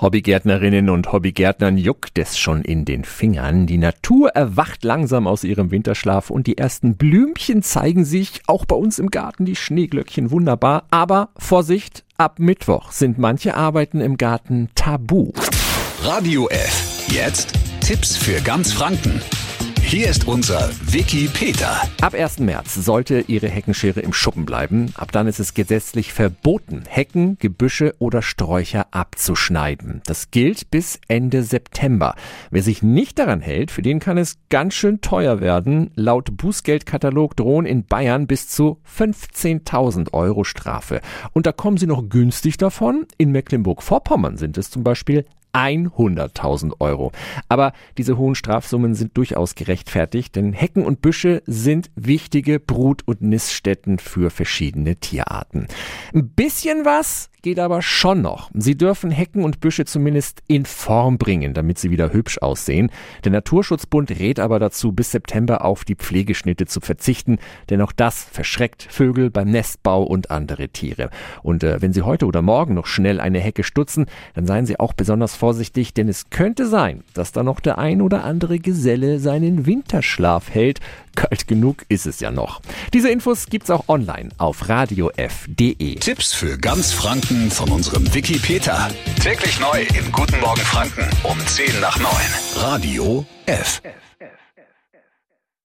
Hobbygärtnerinnen und Hobbygärtnern juckt es schon in den Fingern. Die Natur erwacht langsam aus ihrem Winterschlaf und die ersten Blümchen zeigen sich. Auch bei uns im Garten die Schneeglöckchen wunderbar. Aber Vorsicht, ab Mittwoch sind manche Arbeiten im Garten tabu. Radio F. Jetzt Tipps für ganz Franken. Hier ist unser Wiki Peter. Ab 1. März sollte Ihre Heckenschere im Schuppen bleiben. Ab dann ist es gesetzlich verboten, Hecken, Gebüsche oder Sträucher abzuschneiden. Das gilt bis Ende September. Wer sich nicht daran hält, für den kann es ganz schön teuer werden. Laut Bußgeldkatalog drohen in Bayern bis zu 15.000 Euro Strafe. Und da kommen Sie noch günstig davon. In Mecklenburg-Vorpommern sind es zum Beispiel 100.000 Euro. Aber diese hohen Strafsummen sind durchaus gerechtfertigt, denn Hecken und Büsche sind wichtige Brut- und Niststätten für verschiedene Tierarten. Ein bisschen was geht aber schon noch. Sie dürfen Hecken und Büsche zumindest in Form bringen, damit sie wieder hübsch aussehen. Der Naturschutzbund rät aber dazu, bis September auf die Pflegeschnitte zu verzichten, denn auch das verschreckt Vögel beim Nestbau und andere Tiere. Und äh, wenn Sie heute oder morgen noch schnell eine Hecke stutzen, dann seien Sie auch besonders vorsichtig, denn es könnte sein, dass da noch der ein oder andere Geselle seinen Winterschlaf hält. Kalt genug ist es ja noch. Diese Infos gibt's auch online auf radiof.de. Tipps für ganz Franken von unserem Wiki Peter. Täglich neu in Guten Morgen Franken um 10 nach 9. Radio F.